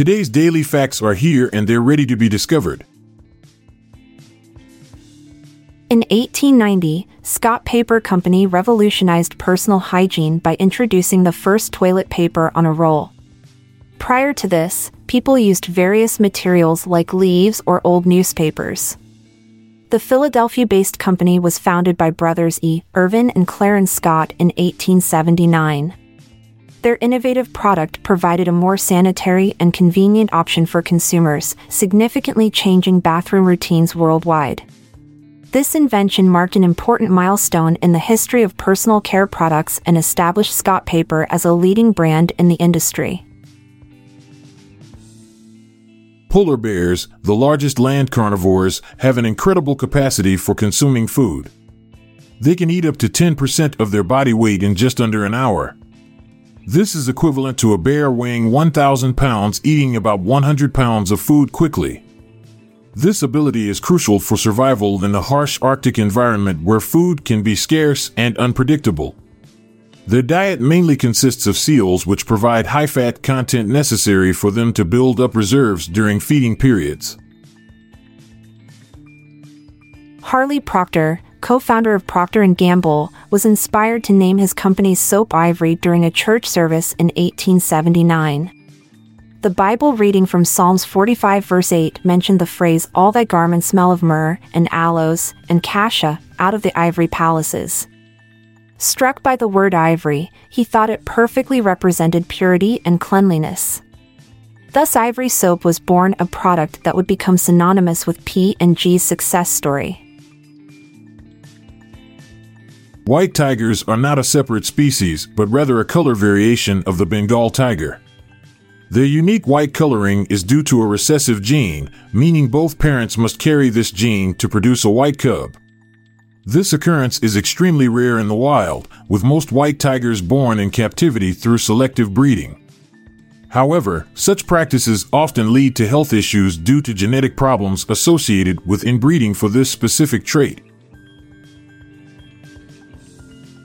Today's daily facts are here and they're ready to be discovered. In 1890, Scott Paper Company revolutionized personal hygiene by introducing the first toilet paper on a roll. Prior to this, people used various materials like leaves or old newspapers. The Philadelphia based company was founded by brothers E. Irvin and Clarence Scott in 1879. Their innovative product provided a more sanitary and convenient option for consumers, significantly changing bathroom routines worldwide. This invention marked an important milestone in the history of personal care products and established Scott Paper as a leading brand in the industry. Polar bears, the largest land carnivores, have an incredible capacity for consuming food. They can eat up to 10% of their body weight in just under an hour. This is equivalent to a bear weighing 1,000 pounds eating about 100 pounds of food quickly. This ability is crucial for survival in the harsh Arctic environment where food can be scarce and unpredictable. Their diet mainly consists of seals, which provide high fat content necessary for them to build up reserves during feeding periods. Harley Procter, co-founder of Procter & Gamble, was inspired to name his company's soap Ivory during a church service in 1879. The Bible reading from Psalms 45 verse 8 mentioned the phrase, All thy garments smell of myrrh, and aloes, and cassia, out of the ivory palaces. Struck by the word ivory, he thought it perfectly represented purity and cleanliness. Thus Ivory soap was born a product that would become synonymous with P&G's success story. White tigers are not a separate species, but rather a color variation of the Bengal tiger. Their unique white coloring is due to a recessive gene, meaning both parents must carry this gene to produce a white cub. This occurrence is extremely rare in the wild, with most white tigers born in captivity through selective breeding. However, such practices often lead to health issues due to genetic problems associated with inbreeding for this specific trait.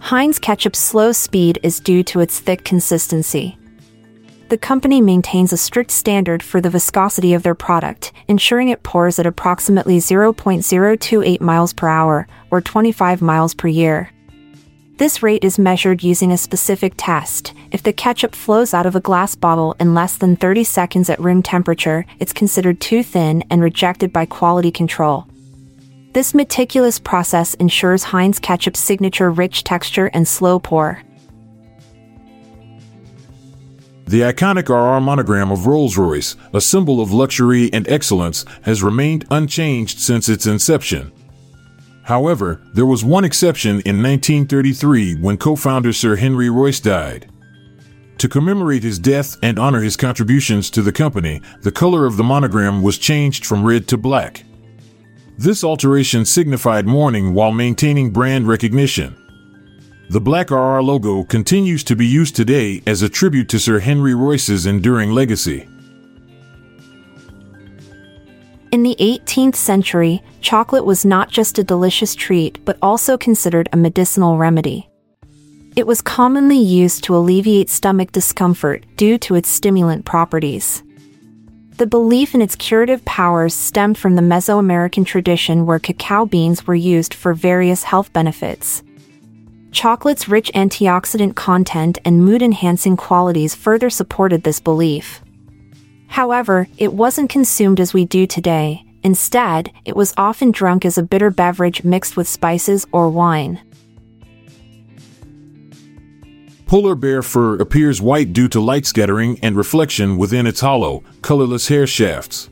Heinz ketchup's slow speed is due to its thick consistency the company maintains a strict standard for the viscosity of their product, ensuring it pours at approximately 0.028 miles per hour, or 25 miles per year. This rate is measured using a specific test. If the ketchup flows out of a glass bottle in less than 30 seconds at room temperature, it's considered too thin and rejected by quality control. This meticulous process ensures Heinz ketchup's signature rich texture and slow pour. The iconic RR monogram of Rolls Royce, a symbol of luxury and excellence, has remained unchanged since its inception. However, there was one exception in 1933 when co founder Sir Henry Royce died. To commemorate his death and honor his contributions to the company, the color of the monogram was changed from red to black. This alteration signified mourning while maintaining brand recognition. The Black RR logo continues to be used today as a tribute to Sir Henry Royce's enduring legacy. In the 18th century, chocolate was not just a delicious treat but also considered a medicinal remedy. It was commonly used to alleviate stomach discomfort due to its stimulant properties. The belief in its curative powers stemmed from the Mesoamerican tradition where cacao beans were used for various health benefits. Chocolate's rich antioxidant content and mood enhancing qualities further supported this belief. However, it wasn't consumed as we do today, instead, it was often drunk as a bitter beverage mixed with spices or wine. Polar bear fur appears white due to light scattering and reflection within its hollow, colorless hair shafts.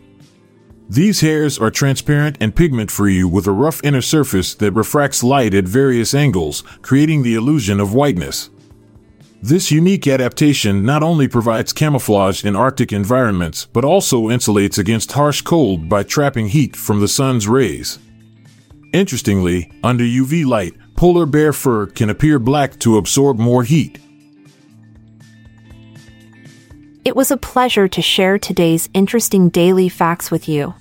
These hairs are transparent and pigment free with a rough inner surface that refracts light at various angles, creating the illusion of whiteness. This unique adaptation not only provides camouflage in Arctic environments, but also insulates against harsh cold by trapping heat from the sun's rays. Interestingly, under UV light, polar bear fur can appear black to absorb more heat. It was a pleasure to share today's interesting daily facts with you.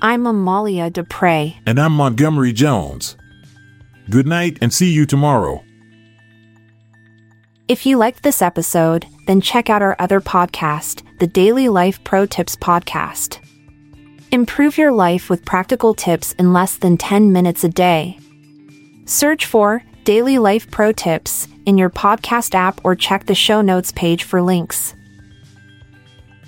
I'm Amalia Dupre. And I'm Montgomery Jones. Good night and see you tomorrow. If you liked this episode, then check out our other podcast, the Daily Life Pro Tips Podcast. Improve your life with practical tips in less than 10 minutes a day. Search for Daily Life Pro Tips in your podcast app or check the show notes page for links.